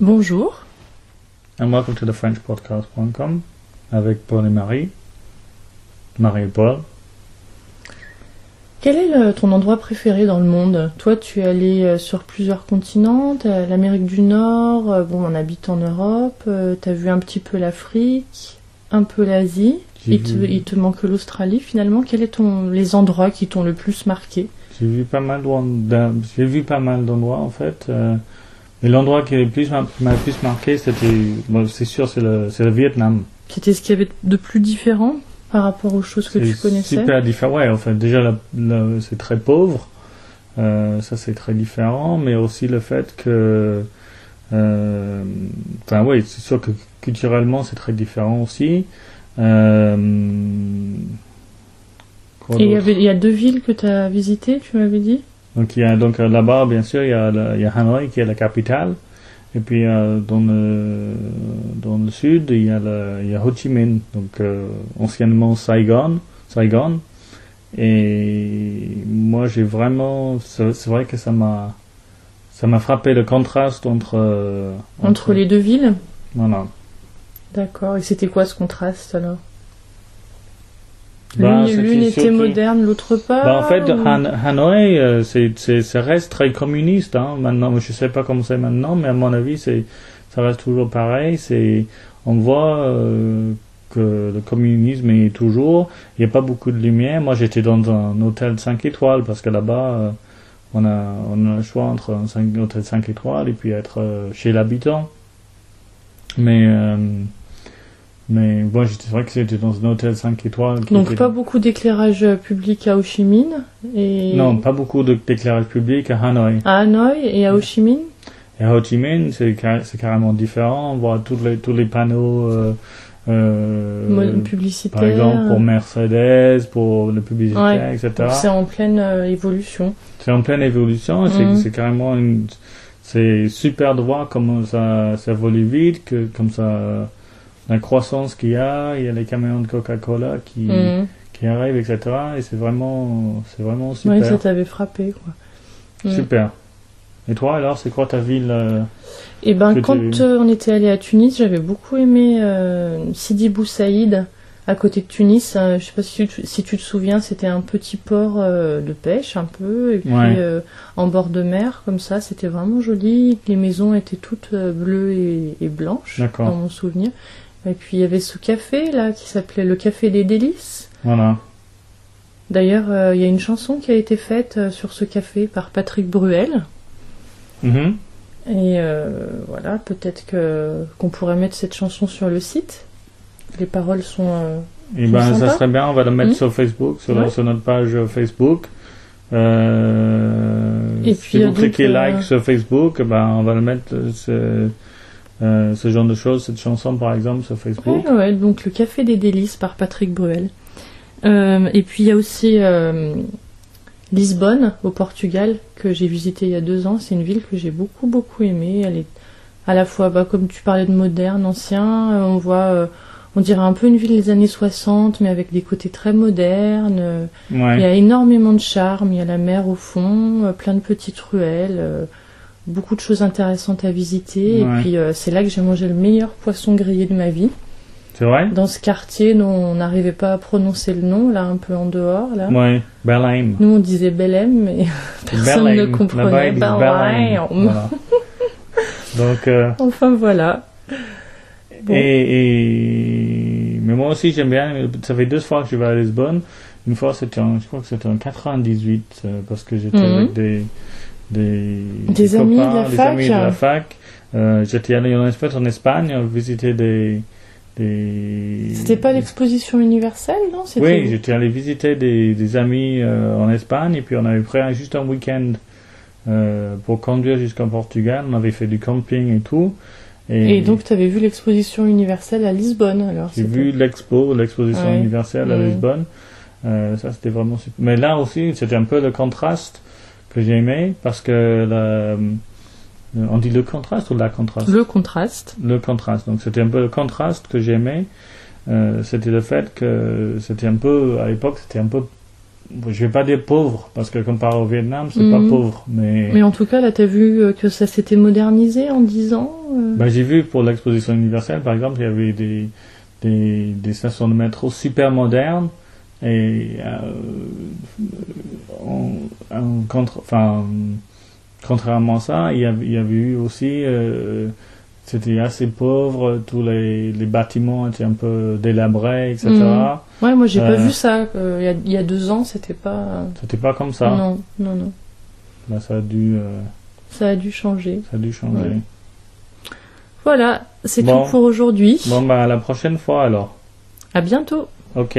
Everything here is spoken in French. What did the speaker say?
Bonjour. And welcome to the FrenchPodcast.com avec Paul et Marie. Marie et Paul. Quel est le- ton endroit préféré dans le monde? Toi, tu es allé euh, sur plusieurs continents, l'Amérique du Nord, euh, bon, on habite en Europe, euh, t'as vu un petit peu l'Afrique, un peu l'Asie. Il te, vu, il te manque l'Australie finalement. Quels sont ton, les endroits qui t'ont le plus marqué? J'ai vu pas mal d'en- j'ai vu pas mal d'endroits en fait. euh, mais l'endroit qui, est le plus m'a le plus marqué, c'était, bon, c'est sûr, c'est le, Vietnam. C'était ce qu'il y avait de plus différent par rapport aux choses que tu connaissais super différent. Ouais, en fait, déjà, c'est très pauvre. Euh, ça, c'est très différent. Mais aussi le fait que. euh, Enfin, oui, c'est sûr que culturellement, c'est très différent aussi. Euh, Et il y, avait, il y a deux villes que tu as visitées, tu m'avais dit? Donc, il y a, donc euh, là-bas, bien sûr, il y, a la- il y a Hanoi qui est la capitale. Et puis euh, dans, le, dans le sud, il y a, le, il y a Ho Chi Minh, donc euh, anciennement Saigon. Saigon. Et moi, j'ai vraiment. C'est vrai que ça m'a. Ça m'a frappé le contraste entre. euh, Entre les deux villes? Voilà. D'accord. Et c'était quoi ce contraste alors? Bah, L'une était surtout- moderne, l'autre pas Bah, en fait, ou- Han- Hanoï, euh, c'est, ça reste très communiste. Hein. Maintenant, je sais pas comment c'est maintenant, mais à mon avis, c'est, ça reste toujours pareil. C'est, on voit euh, que le communisme est toujours. Il n'y a pas beaucoup de lumière. Moi, j'étais dans un hôtel 5 étoiles parce que là-bas, euh, on a, on a le choix entre un 5, hôtel 5 étoiles et puis être euh, chez l'habitant. Mais, mais moi, j'étais c'est vrai que c'était dans un hôtel 5 étoiles. qui Donc était- pas beaucoup d'éclairage public à Ho Chi Minh et Non, pas beaucoup d'éclairage public à Hanoï. à Hanoï et à Ho Chi Minh? Et à Ho Chi Minh, c'est car- c'est carrément différent. On voit tous les, tous les panneaux, euh, euh, Mode publicitaire. par exemple pour Mercedes, pour le publicitaire, Ouais. etc. C'est en pleine euh, évolution. C'est en pleine évolution. Mhm. C'est carrément une, c'est super de voir comment ça, ça évolue vite, que comme ça, la croissance qu'il y a, il y a les camions de Coca-Cola qui, Mhm. qui arrivent, etc. Et c'est vraiment, c'est vraiment super. Ouais, ça t'avait frappé quoi. Mhm. Super. Et toi alors, c'est quoi ta ville euh, Et ben quand euh, on était allé à Tunis, j'avais beaucoup aimé euh, Sidi Bou Saïd à côté de Tunis. Euh, je sais pas si tu, si tu te souviens, c'était un petit port euh, de pêche un peu et puis Ouais. euh, en bord de mer comme ça, c'était vraiment joli. Les maisons étaient toutes euh, bleues et, et blanches dans mon souvenir. Et puis il y avait ce café là qui s'appelait le café des délices. Voilà. D'ailleurs, euh, il y a une chanson qui a été faite euh, sur ce café par Patrick Bruel. Mhm. Et euh, voilà, peut-être que qu'on pourrait mettre cette chanson sur le site. Les paroles sont. Et C'est ben, ça serait bien, on va le mettre Mhm. sur Facebook, sur, Ouais. sur notre page Facebook. Et si puis, vous donc, cliquez like sur Facebook, ben, on va le mettre, euh, ce, genre de choses, cette chanson par exemple sur Facebook. Ouais, ouais, donc le Café des Délices par Patrick Bruel. Euh, et puis il y a aussi euh, Lisbonne au Portugal que j'ai visité il y a deux ans. C'est une ville que j'ai beaucoup beaucoup aimée. Elle est à la fois, bah, comme tu parlais de moderne, ancien, on voit, on dirait un peu une ville des années 60, mais avec des côtés très modernes. Il y a énormément de charme, il y a la mer au fond, plein de petites ruelles, beaucoup de choses intéressantes à visiter. Ouais. Et puis euh, c'est là que j'ai mangé le meilleur poisson grillé de ma vie. C'est vrai? Dans ce quartier dont on n'arrivait pas à prononcer le nom, là un peu en dehors. Là. Ouais. Belém. Nous on disait Belém, mais personne Belém. ne comprenait. Belém. Voilà. Donc, euh, Enfin voilà. Bon. Et, et- mais moi aussi j'aime bien. Ça fait deux fois que je vais à Lisbonne. Une fois c'était en, je crois que c'était en 98 euh, parce que j'étais Mhm. avec des des, Des amis de copains, la des fac. amis de la fac. Euh, j'étais allé en Espagne, en Espagne visiter des des. C'était pas l'exposition universelle, non? Oui, j'étais allé visiter des, des amis euh, en Espagne et puis on avait pris juste un week-end euh, pour conduire jusqu'en Portugal. On avait fait du camping et tout. Et donc tu avais vu l'exposition universelle à Lisbonne alors J'ai vu l'expo, l'exposition Ouais. universelle à Mhm. Lisbonne. Euh, ça, c'était vraiment super. Mais là aussi, c'était un peu le contraste que j'ai aimé parce que euh, on dit le contraste ou la contraste? Le contraste. Le contraste. Donc, c'était un peu le contraste que j'ai aimé. Euh, c'était le fait que c'était un peu, à l'époque, c'était un peu je vais pas dire pauvre, parce que comparé au Vietnam, c'est Mhm. pas pauvre, mais, Mais en tout cas, là, t'as vu euh, que ça s'était modernisé en 10 ans euh, Ben, j'ai vu pour l'exposition universelle, par exemple, il y avait des, des, des stations de métro super modernes et euh, en, en contre, enfin, contrairement à ça, il y avait, il y avait eu aussi, euh, c'était assez pauvre, tous les, les bâtiments étaient un peu délabrés, etc. Mhm. Ouais, moi, j'ai pas Euh. vu ça. euh, Il y, a, il y a deux ans, c'était pas. C'était pas comme ça. Non, non, non. Ben, ça a dû, euh, Ça a dû changer. ça a dû changer. Ouais. Voilà, c'est Bon. tout pour aujourd'hui. Bon, ben, à la prochaine fois alors. À bientôt. Ok.